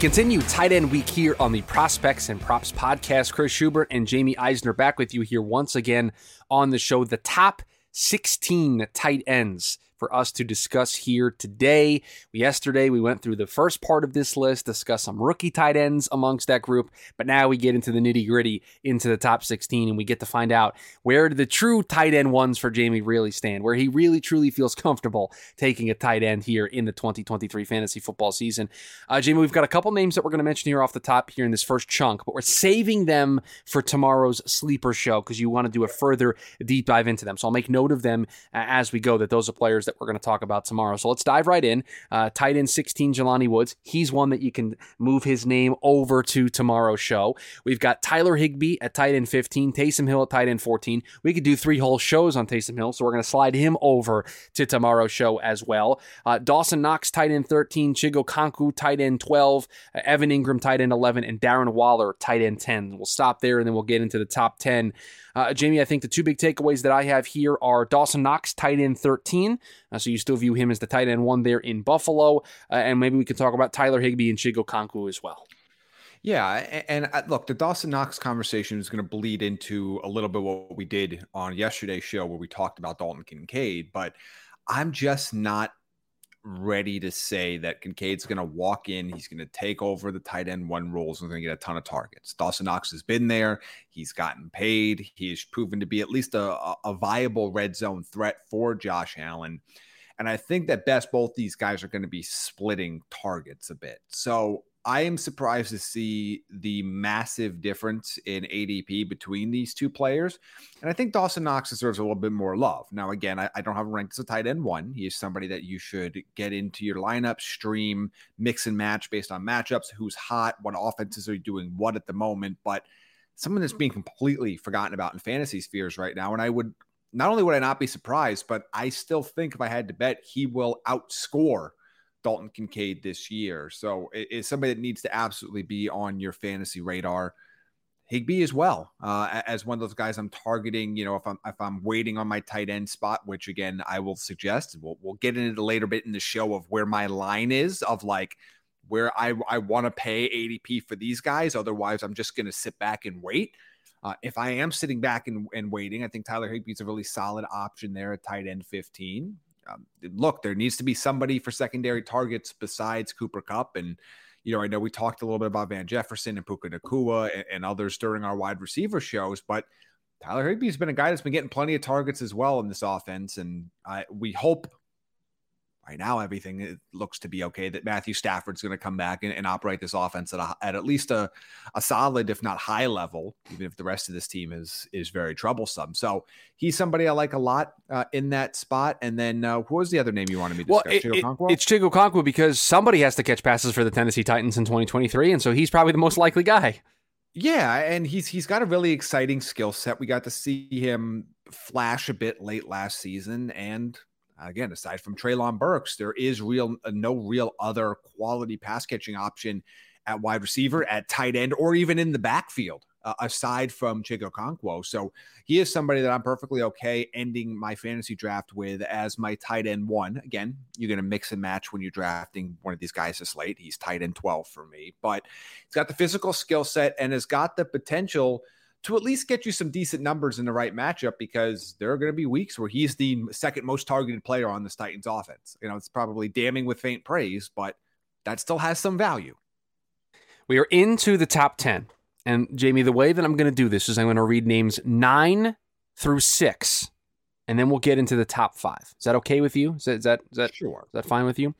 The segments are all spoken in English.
Continue tight end week here on the Prospects and Props podcast. Chris Schubert and Jaime Eisner back with you here once again on the show. The top 16 tight ends for us to discuss here today. Yesterday, we went through the first part of this list, discussed some rookie tight ends amongst that group, but now we get into the nitty gritty, into the top 16, and we get to find out where the true tight end ones for Jaime really stand, where he really truly feels comfortable taking a tight end here in the 2023 fantasy football season. Uh, Jaime, we've got a couple names that we're going to mention here off the top here in this first chunk, but we're saving them for tomorrow's sleeper show because you want to do a further deep dive into them. So I'll make note of them uh, as we go that those are players that we're going to talk about tomorrow. So let's dive right in. Uh, tight end 16, Jelani Woods. He's one that you can move his name over to tomorrow's show. We've got Tyler Higbee at tight end 15, Taysom Hill at tight end 14. We could do three whole shows on Taysom Hill, so we're going to slide him over to tomorrow's show as well. Uh, Dawson Knox, tight end 13, Chig Okonkwo, tight end 12, uh, Evan Engram, tight end 11, and Darren Waller, tight end 10. We'll stop there and then we'll get into the top 10. Uh, Jaime, I think the two big takeaways that I have here are Dawson Knox, tight end 13. Uh, so you still view him as the tight end one there in Buffalo. Uh, and maybe we can talk about Tyler Higbee and Chig Okonkwo as well. Yeah, and, and, uh, look, the Dawson Knox conversation is going to bleed into a little bit what we did on yesterday's show where we talked about Dalton Kincaid, but I'm just not ready to say that Kincaid's going to walk in, he's going to take over the tight end one roles, and going to get a ton of targets. Dawson Knox has been there, he's gotten paid, he has proven to be at least a, a viable red zone threat for Josh Allen. And I think that best both these guys are going to be splitting targets a bit. So I am surprised to see the massive difference in ADP between these two players. And I think Dawson Knox deserves a little bit more love. Now, again, I, I don't have ranked as a tight end one. He is somebody that you should get into your lineup, stream, mix and match based on matchups, who's hot, what offenses are doing what at the moment. But someone that's being completely forgotten about in fantasy spheres right now. And I would not only would I not be surprised, but I still think if I had to bet, he will outscore Dalton Kincaid this year. So it's somebody that needs to absolutely be on your fantasy radar. Higbee as well uh, as one of those guys I'm targeting. You know, if I'm if I'm waiting on my tight end spot, which again I will suggest, we'll we'll get into later bit in the show of where my line is of like where I I want to pay ADP for these guys. Otherwise, I'm just going to sit back and wait. Uh, if I am sitting back and, and waiting, I think Tyler Higbee is a really solid option there at tight end 15 um, look, there needs to be somebody for secondary targets besides Cooper Kupp. And, you know, I know we talked a little bit about Van Jefferson and Puka Nacua and, and others during our wide receiver shows, but Tyler Higbee's been a guy that's been getting plenty of targets as well in this offense. And I, we hope right now everything looks to be okay that Matthew Stafford's going to come back and, and, operate this offense at, a, at at least a, a solid if not high level even if the rest of this team is is very troublesome. So he's somebody I like a lot uh, in that spot. And then uh, who was the other name you wanted me to well, discuss? it, it, it's Chig Okonkwo because somebody has to catch passes for the Tennessee Titans in 2023 and so he's probably the most likely guy. Yeah, and he's he's got a really exciting skill set. We got to see him flash a bit late last season, and again, aside from Treylon Burks, there is real uh, no real other quality pass catching option at wide receiver, at tight end, or even in the backfield. Uh, aside from Chig Okonkwo. So he is somebody that I'm perfectly okay ending my fantasy draft with as my tight end one. Again, you're going to mix and match when you're drafting one of these guys this late. He's tight end 12 for me, but he's got the physical skill set and has got the potential – to at least get you some decent numbers in the right matchup because there are going to be weeks where he's the second most targeted player on this Titans offense. You know, it's probably damning with faint praise, but that still has some value. We are into the top 10. And Jaime, the way that I'm going to do this is I'm going to read names nine through six, and then we'll get into the top five. Is that okay with you? Is that, is that, is that, sure. is that fine with you?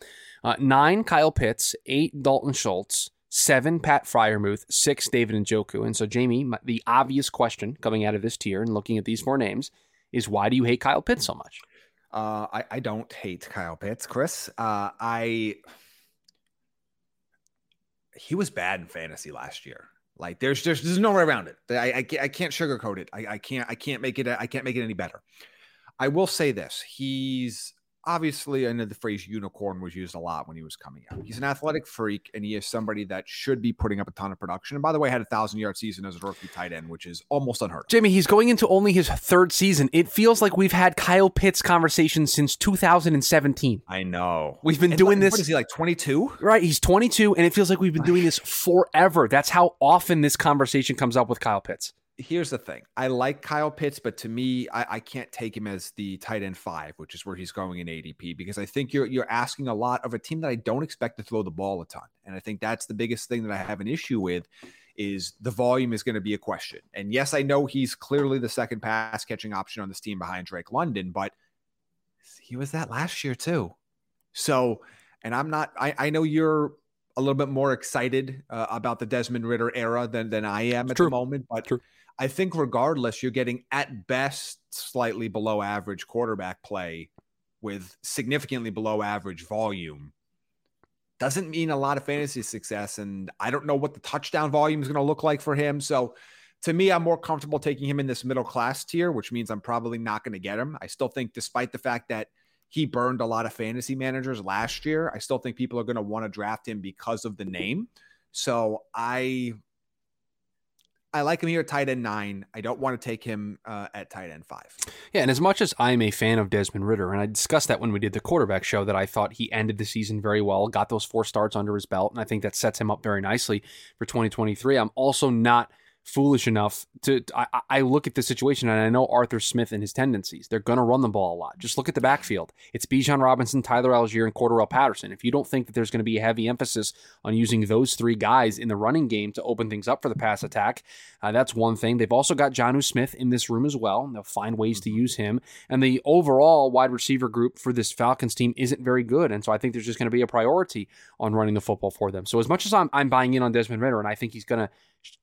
Uh, nine, Kyle Pitts. Eight, Dalton Schultz seven Pat Freiermuth, six David and Njoku. And so, Jaime, the obvious question coming out of this tier and looking at these four names is why do you hate Kyle Pitts so much? Uh, I, I don't hate Kyle Pitts, Chris. Uh, I he was bad in fantasy last year. Like there's there's there's no way around it. I I, I can't sugarcoat it. I, I can't I can't make it I can't make it any better. I will say this: he's obviously, I know the phrase unicorn was used a lot when he was coming out. He's an athletic freak, and he is somebody that should be putting up a ton of production. And by the way, had a thousand yard season as a rookie tight end, which is almost unheard of. Jaime, he's going into only his third season. It feels like we've had Kyle Pitts conversations since 2017. I know. We've been And doing like, this. What is he like? Twenty two? Right, he's 22, and it feels like we've been doing this forever. That's how often this conversation comes up with Kyle Pitts. Here's the thing. I like Kyle Pitts, but to me, I, I can't take him as the tight end five, which is where he's going in ADP, because I think you're you're asking a lot of a team that I don't expect to throw the ball a ton. And I think that's the biggest thing that I have an issue with is the volume is going to be a question. And yes, I know he's clearly the second pass catching option on this team behind Drake London, but he was that last year too. So, and I'm not, I, I know you're a little bit more excited uh, about the Desmond Ridder era than, than I am at True. the moment, but True. I think regardless, you're getting at best slightly below average quarterback play with significantly below average volume. Doesn't mean a lot of fantasy success. And I don't know what the touchdown volume is going to look like for him. So to me, I'm more comfortable taking him in this middle class tier, which means I'm probably not going to get him. I still think, despite the fact that he burned a lot of fantasy managers last year, I still think people are going to want to draft him because of the name. So I I like him here at tight end nine. I don't want to take him uh, at tight end five. Yeah, and as much as I'm a fan of Desmond Ridder, and I discussed that when we did the quarterback show, that I thought he ended the season very well, got those four starts under his belt, and I think that sets him up very nicely for 2023. I'm also not foolish enough to I, I look at the situation and I know Arthur Smith and his tendencies. They're going to run the ball a lot. Just look at the backfield. It's Bijan Robinson, Tyler Allgeier, and Cordarrelle Patterson. If you don't think that there's going to be a heavy emphasis on using those three guys in the running game to open things up for the pass attack, uh, that's one thing. They've also got Jonnu Smith in this room as well. And they'll find ways to use him. And the overall wide receiver group for this Falcons team isn't very good. And so I think there's just going to be a priority on running the football for them. So as much as I'm, I'm buying in on Desmond Ridder and I think he's going to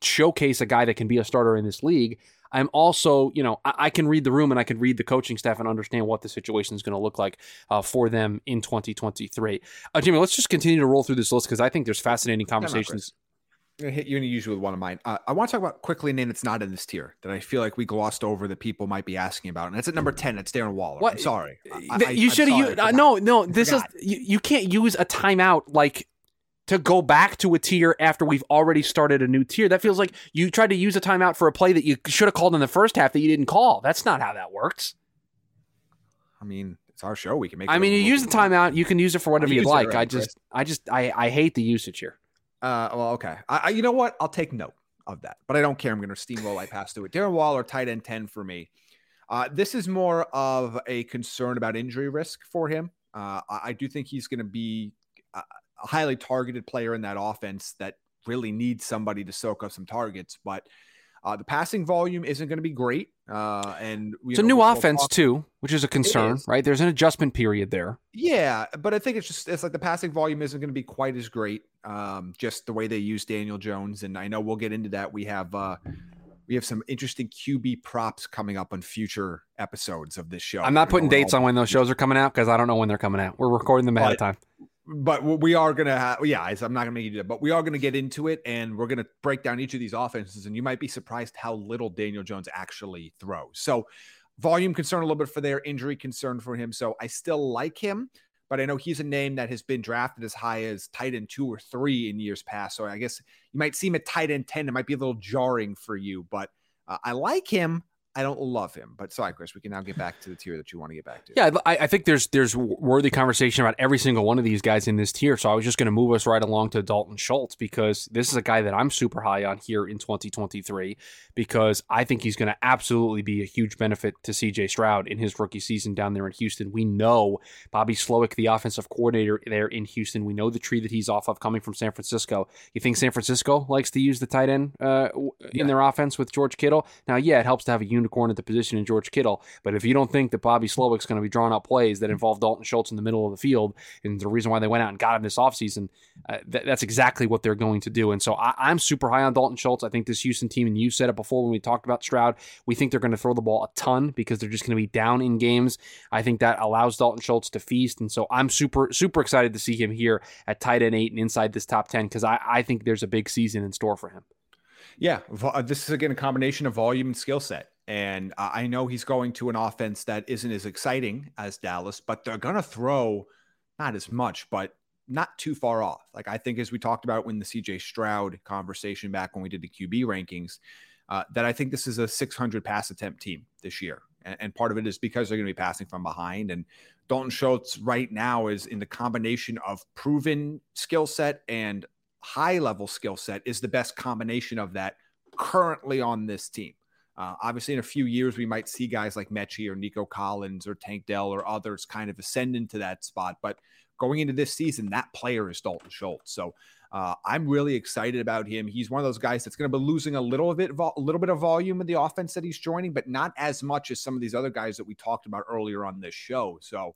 showcase a guy that can be a starter in this league, I'm also, you know, I, I can read the room and I can read the coaching staff and understand what the situation is going to look like uh, for them in 2023. Uh, Jimmy, let's just continue to roll through this list because I think there's fascinating conversations. I'm gonna hit you and use with one of mine. Uh, I want to talk about quickly a name that's not in this tier that I feel like we glossed over that people might be asking about, and that's at number ten. That's Darren Waller. What? I'm sorry. I- Th- I- you should have used. Uh, no, no. This is you, you. can't use a timeout like to go back to a tier after we've already started a new tier. That feels like you tried to use a timeout for a play that you should have called in the first half that you didn't call. That's not how that works. I mean, it's our show. We can make. I mean, you use the timeout. You can use it for whatever you'd like. I just, I just, I, I hate the usage here. Uh, well, okay. I, I, you know what? I'll take note of that, but I don't care. I'm going to steamroll right past to it. Darren Waller, tight end 10 for me. Uh, this is more of a concern about injury risk for him. Uh, I, I do think he's going to be a, a highly targeted player in that offense that really needs somebody to soak up some targets, but uh, the passing volume isn't going to be great. Uh, and It's a new we'll- offense talk- too, which is a concern, is. right? There's an adjustment period there. Yeah, but I think it's just it's like the passing volume isn't going to be quite as great. Um, just the way they use Daniel Jones, and I know we'll get into that. We have uh, we have some interesting QB props coming up on future episodes of this show. I'm not putting dates on when those shows are coming out because I don't know when they're coming out. We're recording them ahead of time. But we are gonna have yeah i'm not gonna make you do that but we are gonna get into it and we're gonna break down each of these offenses and you might be surprised how little daniel jones actually throws. So volume concern a little bit for their injury concern for him so i still like him but i know he's a name that has been drafted as high as tight end two or three in years past so i guess you might see him at tight end 10 it might be a little jarring for you but uh, i like him i don't love him but sorry chris we can now get back to the tier that you want to get back to Yeah, I, I think there's there's worthy conversation about every single one of these guys in this tier. So I was just going to move us right along to Dalton Schultz because this is a guy that I'm super high on here in 2023 because I think he's going to absolutely be a huge benefit to CJ Stroud in his rookie season down there in Houston. We know Bobby Slowik, the offensive coordinator there in Houston. We know the tree that he's off of coming from San Francisco. You think San Francisco likes to use the tight end uh, in their offense with George Kittle? Now, yeah, it helps to have a unicorn at the position in George Kittle, but if you don't think that Bobby Slowik's going to be drawing up plays that involve Dalton Schultz in the middle of the field, and the reason why they went out and got him this offseason, uh, th- that's exactly what they're going to do. And so I- I'm super high on Dalton Schultz. I think this Houston team, and you said it before when we talked about Stroud, we think they're going to throw the ball a ton because they're just going to be down in games. I think that allows Dalton Schultz to feast. And so I'm super, super excited to see him here at tight end eight and inside this top 10 because I, I think there's a big season in store for him. Yeah, uh, this is again a combination of volume and skill set. And I know he's going to an offense that isn't as exciting as Dallas, but they're going to throw not as much, but not too far off. Like I think, as we talked about when the CJ Stroud conversation back when we did the QB rankings, uh, that I think this is a 600 pass attempt team this year. And, and part of it is because they're going to be passing from behind. And Dalton Schultz right now is in the combination of proven skill set and high level skill set is the best combination of that currently on this team. Uh, obviously, in a few years, we might see guys like Metchie or Nico Collins or Tank Dell or others kind of ascend into that spot. But going into this season, that player is Dalton Schultz. So uh, I'm really excited about him. He's one of those guys that's going to be losing a little bit, a little bit of volume in the offense that he's joining, but not as much as some of these other guys that we talked about earlier on this show. So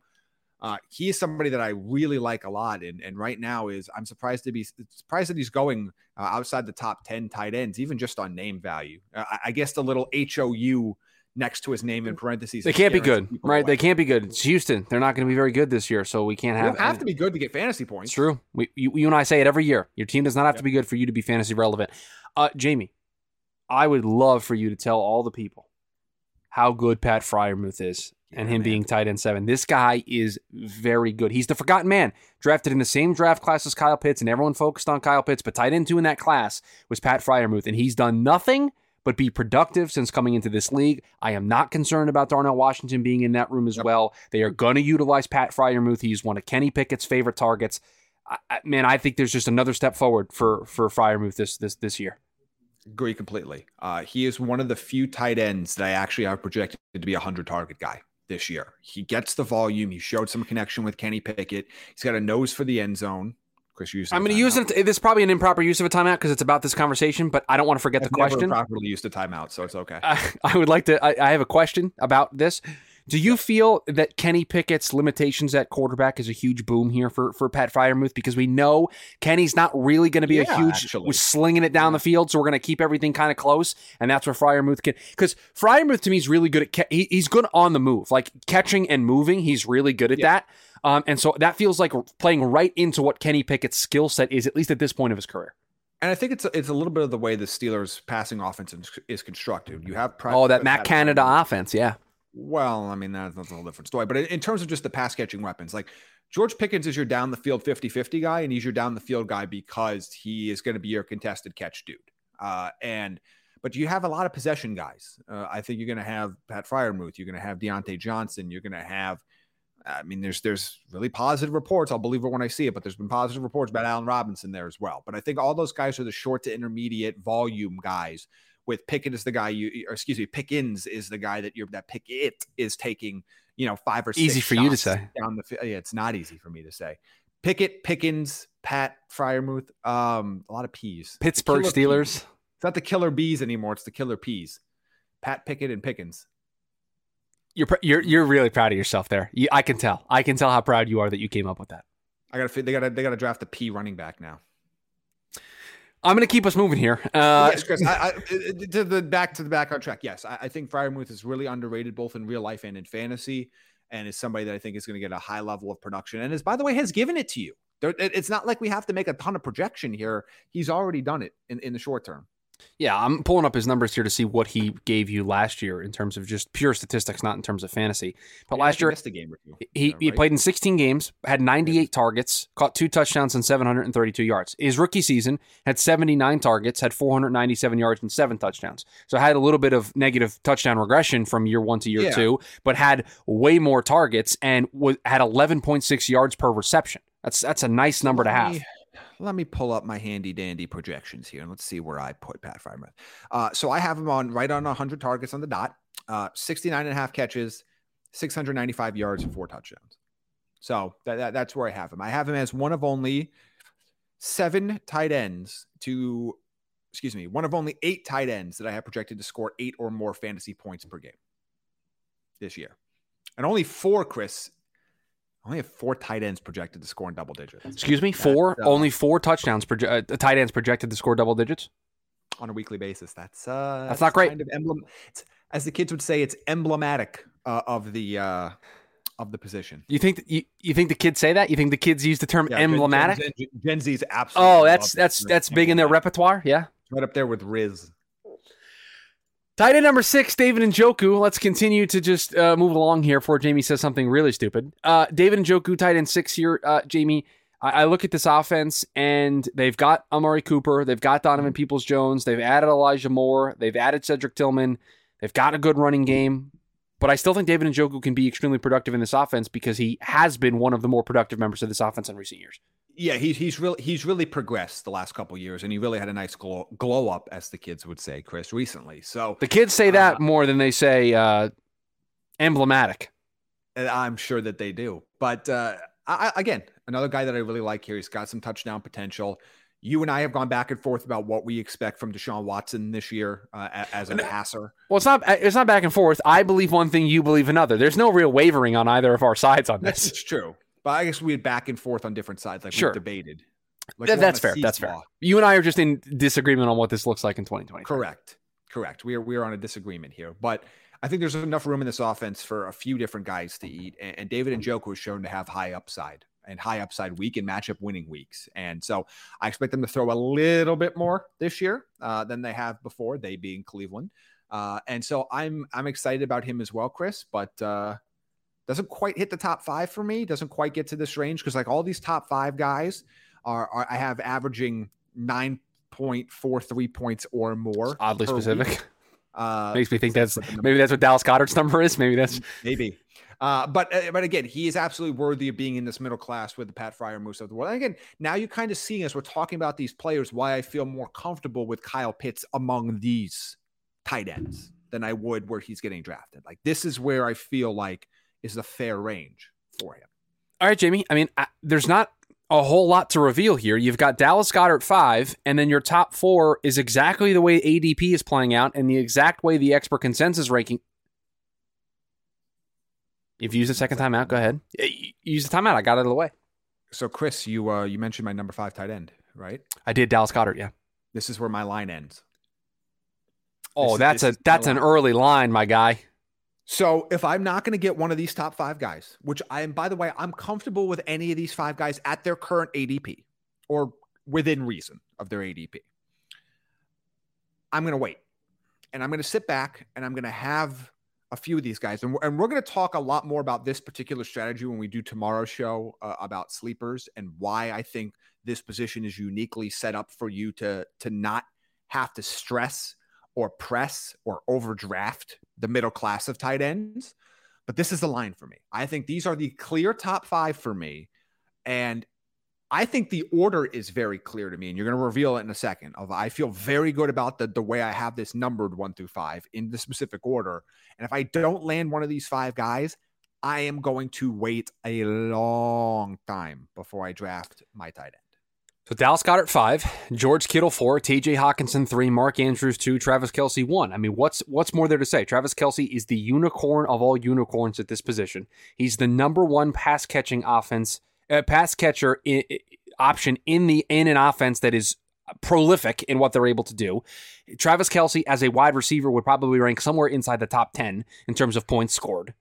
uh, he is somebody that I really like a lot, and and right now is I'm surprised to be surprised that he's going uh, outside the top ten tight ends, even just on name value. Uh, I guess the little HOU next to his name in parentheses. They can't be good, right? Away. They can't be good. It's Houston. They're not going to be very good this year, so we can't have. You have to be good to get fantasy points. It's true. We, you, you and I say it every year. Your team does not have yep. to be good for you to be fantasy relevant. Uh, Jamie, I would love for you to tell all the people how good Pat Freiermuth is and him man. being tight end seven. This guy is very good. He's the forgotten man, drafted in the same draft class as Kyle Pitts, and everyone focused on Kyle Pitts, but tight end two in that class was Pat Freiermuth, and he's done nothing but be productive since coming into this league. I am not concerned about Darnell Washington being in that room as yep. well. They are going to utilize Pat Freiermuth. He's one of Kenny Pickett's favorite targets. I, I, man, I think there's just another step forward for for Freiermuth this this this year. Agree completely. Uh, he is one of the few tight ends that I actually have projected to be a hundred target guy this year. He gets the volume. He showed some connection with Kenny Pickett. He's got a nose for the end zone. Chris. I'm going to use it. This is probably an improper use of a timeout because it's about this conversation, but I don't want to forget I've the question. properly used a timeout, so it's okay. I, I would like to. I, I, have a question about this. Do you feel that Kenny Pickett's limitations at quarterback is a huge boom here for, for Pat Freiermuth? Because we know Kenny's not really going to be yeah, a huge actually. slinging it down the field, so we're going to keep everything kind of close, and that's where Freiermuth can. Because Freiermuth to me is really good at he, he's good on the move, like catching and moving. He's really good at yeah. that, um, and so that feels like playing right into what Kenny Pickett's skill set is, at least at this point of his career. And I think it's a, it's a little bit of the way the Steelers' passing offense is constructed. You have oh that Matt Canada offense, yeah. Well, I mean, that's, a whole different story. But in, in terms of just the pass catching weapons, like George Pickens is your down the field 50 50 guy, and he's your down the field guy because he is going to be your contested catch dude. Uh, and but you have a lot of possession guys. Uh, I think you're going to have Pat Freiermuth. You're going to have Diontae Johnson. You're going to have, I mean, there's there's really positive reports. I'll believe it when I see it, but there's been positive reports about Allen Robinson there as well. But I think all those guys are the short to intermediate volume guys with Pickett is the guy you, or excuse me, Pickens is the guy that you're that Pickett is taking, you know, five or six easy for you to say down the. Yeah, it's not easy for me to say. Pickett, Pickens, Pat Freiermuth, um, a lot of peas. Pittsburgh Steelers. Peas. It's not the killer bees anymore. It's the killer peas. Pat Pickett and Pickens. You're you're you're really proud of yourself there. You, I can tell. I can tell how proud you are that you came up with that. I got to they got to they got to draft a P running back now. I'm going to keep us moving here. Uh, yes, Chris. I, I, to the back to the back on track. Yes, I, I think Freiermuth is really underrated both in real life and in fantasy, and is somebody that I think is going to get a high level of production. And is by the way has given it to you. There, it's not like we have to make a ton of projection here. He's already done it in, in the short term. Yeah, I'm pulling up his numbers here to see what he gave you last year in terms of just pure statistics, not in terms of fantasy. But yeah, last year, game. He, he played in 16 games, had 98 targets, caught two touchdowns and 732 yards. His rookie season had 79 targets, had 497 yards and seven touchdowns. So had a little bit of negative touchdown regression from year one to year yeah. two, but had way more targets and was, had 11.6 yards per reception. That's that's a nice number to have let me pull up my handy dandy projections here and let's see where I put Pat Freiermuth. Uh, so I have him on right on 100 targets on the dot, uh, 69 and a half catches, 695 yards, and four touchdowns. So that, that, that's where I have him. I have him as one of only seven tight ends to, excuse me, one of only eight tight ends that I have projected to score eight or more fantasy points per game this year. And only four, Chris, only have four tight ends projected to score in double digits. Excuse me, four. Uh, only four touchdowns. Proje- uh, tight ends projected to score double digits on a weekly basis. That's uh, that's, not great. Kind of emblem. as the kids would say, it's emblematic uh, of the uh, of the position. You think you, you think the kids say that? You think the kids use the term yeah, emblematic? Gen, Gen, Gen Z's absolutely. Oh, that's that's that's big in their repertoire. Yeah. right up there with Riz. Tight end number six, David Njoku. Let's continue to just uh, move along here before Jaime says something really stupid. Uh, David Njoku, tight end six here. Uh, Jaime, I, I, look at this offense and they've got Amari Cooper, they've got Donovan Peoples Jones, they've added Elijah Moore, they've added Cedric Tillman, they've got a good running game. But I still think David Njoku can be extremely productive in this offense because he has been one of the more productive members of this offense in recent years. Yeah, he's he's really he's really progressed the last couple years, and he really had a nice glow, glow up, as the kids would say, Chris, recently. So the kids say that uh, more than they say uh, emblematic. I'm sure that they do, but uh, I, again, another guy that I really like here. He's got some touchdown potential. You and I have gone back and forth about what we expect from Deshaun Watson this year uh, as a passer. Well, it's not it's not back and forth. I believe one thing, you believe another. There's no real wavering on either of our sides on this. It's true. But I guess we had back and forth on different sides, like sure. we debated. Like that's fair. That's fair. You and I are just in disagreement on what this looks like in 2020. Correct. Correct. We are we are on a disagreement here, but I think there's enough room in this offense for a few different guys to eat. And, David and David Njoku was shown to have high upside and high upside week and matchup winning weeks. And so I expect them to throw a little bit more this year uh, than they have before, they being Cleveland. Uh, and so I'm I'm excited about him as well, Chris. But uh, doesn't quite hit the top five for me. Doesn't quite get to this range because like all these top five guys are, are I have averaging nine point four three points or more. It's oddly specific. Uh, Makes me think that's maybe that's what Dallas Goedert's number is. Maybe that's maybe. Uh, but uh, but again, he is absolutely worthy of being in this middle class with the Pat Freiermuths of the world. And again, now you kind of see as we're talking about these players why I feel more comfortable with Kyle Pitts among these tight ends than I would where he's getting drafted. Like this is where I feel like is the fair range for him. All right, Jaime. I mean, I, there's not a whole lot to reveal here. You've got Dallas Goedert five, and then your top four is exactly the way ADP is playing out and the exact way the expert consensus ranking. If you use the second timeout, go ahead. Use the timeout. I got it out of the way. So, Chris, you uh, you mentioned my number five tight end, right? I did Dallas Goedert. Yeah. This is where my line ends. Oh, this, that's a that's an early line, my guy. So if I'm not going to get one of these top five guys, which I am, by the way, I'm comfortable with any of these five guys at their current ADP or within reason of their ADP, I'm going to wait and I'm going to sit back and I'm going to have a few of these guys. And we're, and we're going to talk a lot more about this particular strategy when we do tomorrow's show uh, about sleepers and why I think this position is uniquely set up for you to, to not have to stress or press or overdraft the middle class of tight ends. But this is the line for me. I think these are the clear top five for me. And I think the order is very clear to me, and you're going to reveal it in a second. Of I feel very good about the the way I have this numbered one through five in the specific order. And if I don't land one of these five guys, I am going to wait a long time before I draft my tight end. So Dallas Goedert five, George Kittle four, T.J. Hockenson three, Mark Andrews two, Travis Kelce one. I mean, what's what's more there to say? Travis Kelce is the unicorn of all unicorns at this position. He's the number one pass catching offense, uh, pass catcher option in the in an offense that is prolific in what they're able to do. Travis Kelce as a wide receiver would probably rank somewhere inside the top ten in terms of points scored.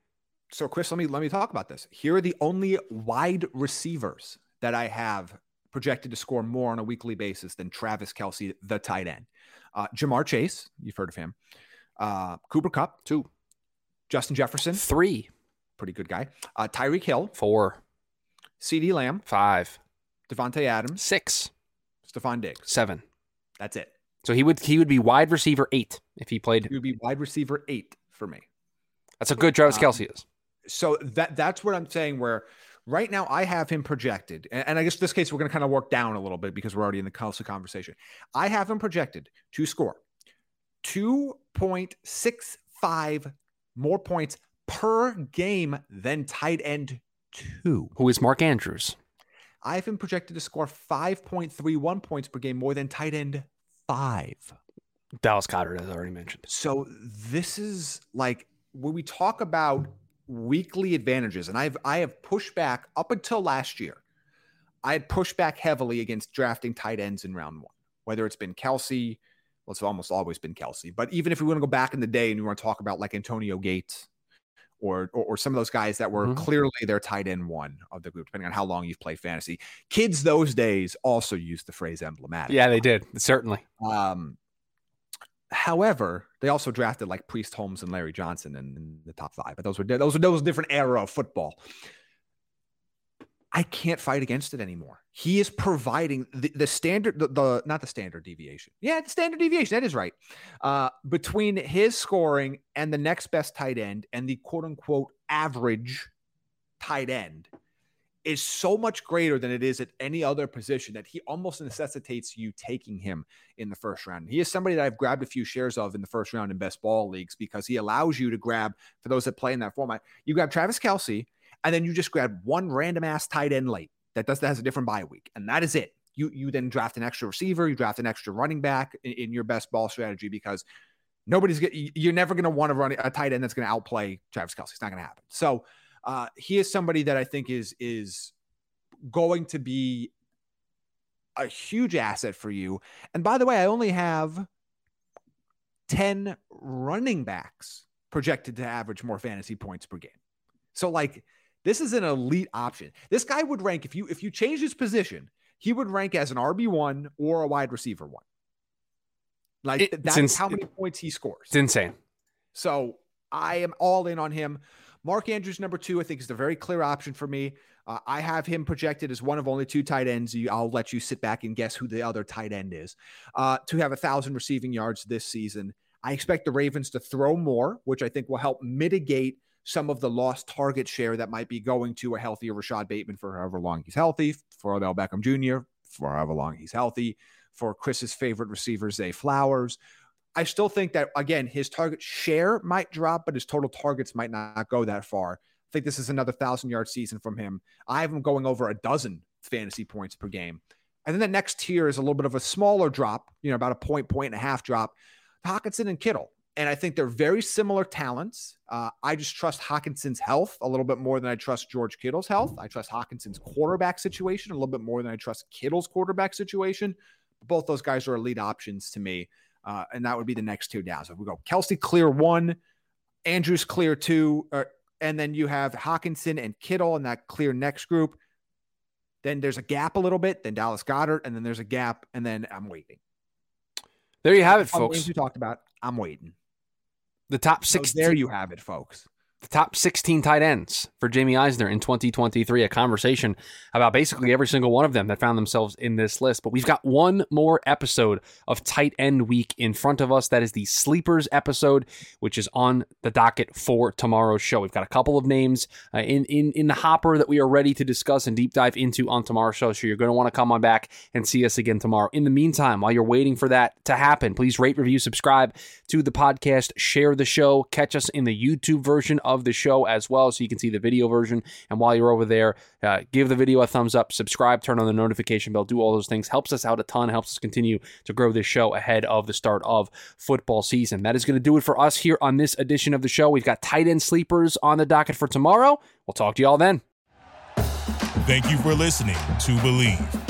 So Chris, let me let me talk about this. Here are the only wide receivers that I have projected to score more on a weekly basis than Travis Kelce, the tight end. Uh, Ja'Marr Chase, you've heard of him. Uh, Cooper Kupp, two. Justin Jefferson, three. Pretty good guy. Uh, Tyreek Hill, four. CeeDee Lamb, five. Davante Adams, six. Stefon Diggs, seven. That's it. So he would he would be wide receiver eight if he played. He would be wide receiver eight for me. That's a good Travis um, Kelce is. So that that's what I'm saying. Where Right now, I have him projected, and I guess in this case, we're going to kind of work down a little bit because we're already in the Kelce conversation. I have him projected to score 2.65 more points per game than tight end two. Who is Mark Andrews? I have him projected to score 5.31 points per game more than tight end five. Dallas Goedert, as I already mentioned. So this is like when we talk about weekly advantages, and I've I have pushed back up until last year. I had pushed back heavily against drafting tight ends in round one, whether it's been Kelce, well, it's almost always been Kelce, But even if we want to go back in the day and we want to talk about like Antonio Gates or, or, or some of those guys that were mm-hmm. clearly their tight end one of the group, depending on how long you've played fantasy. Kids those days also used the phrase emblematic. Yeah, they did certainly. Um, however, they also drafted like Priest Holmes and Larry Johnson in, in the top five, but those were those were those different era of football. I can't fight against it anymore. He is providing the, the standard, the, the, not the standard deviation. Yeah, the standard deviation. That is right. Uh, between his scoring and the next best tight end and the quote unquote average tight end is so much greater than it is at any other position that he almost necessitates you taking him in the first round. He is somebody that I've grabbed a few shares of in the first round in best ball leagues because he allows you to grab, for those that play in that format, you grab Travis Kelce, and then you just grab one random ass tight end late that does that has a different bye week, and that is it. You you then draft an extra receiver, you draft an extra running back in, in your best ball strategy because nobody's you're never going to want to run a tight end that's going to outplay Travis Kelce. It's not going to happen. So uh, he is somebody that I think is is going to be a huge asset for you. And by the way, I only have 10 running backs projected to average more fantasy points per game. So like this is an elite option. This guy would rank if you if you change his position, he would rank as an RB one or a wide receiver one. Like it, that's ins- how many points he scores. It's insane. So I am all in on him. Mark Andrews, number two, I think is a very clear option for me. Uh, I have him projected as one of only two tight ends. I'll let you sit back and guess who the other tight end is. Uh, to have a thousand receiving yards this season. I expect the Ravens to throw more, which I think will help mitigate some of the lost target share that might be going to a healthier Rashod Bateman for however long he's healthy, for Odell Beckham Jr. for however long he's healthy, for Chris's favorite receiver, Zay Flowers. I still think that, again, his target share might drop, but his total targets might not go that far. I think this is another thousand yard season from him. I have him going over a dozen fantasy points per game. And then the next tier is a little bit of a smaller drop, you know, about a point, point and a half drop. Hockenson and Kittle. And I think they're very similar talents. Uh, I just trust Hockenson's health a little bit more than I trust George Kittle's health. I trust Hockenson's quarterback situation a little bit more than I trust Kittle's quarterback situation. Both those guys are elite options to me. Uh, and that would be the next two down. So we go Kelce clear one, Andrews clear two, uh, and then you have Hockenson and Kittle in that clear next group. Then there's a gap a little bit, then Dallas Goedert, and then there's a gap, and then I'm waiting. There you have it, folks. We talked about. I'm waiting. The top six. So there you have it, folks the top 16 tight ends for Jaime Eisner in 2023, a conversation about basically every single one of them that found themselves in this list. But we've got one more episode of tight end week in front of us. That is the sleepers episode, which is on the docket for tomorrow's show. We've got a couple of names uh, in, in, in the hopper that we are ready to discuss and deep dive into on tomorrow's show. So you're going to want to come on back and see us again tomorrow. In the meantime, while you're waiting for that to happen, please rate, review, subscribe to the podcast, share the show, catch us in the YouTube version of the show as well, so you can see the video version. And while you're over there, uh, give the video a thumbs up, subscribe, turn on the notification bell, do all those things. Helps us out a ton, helps us continue to grow this show ahead of the start of football season. That is going to do it for us here on this edition of the show. We've got tight end sleepers on the docket for tomorrow. We'll talk to you all then. Thank you for listening to Bleav.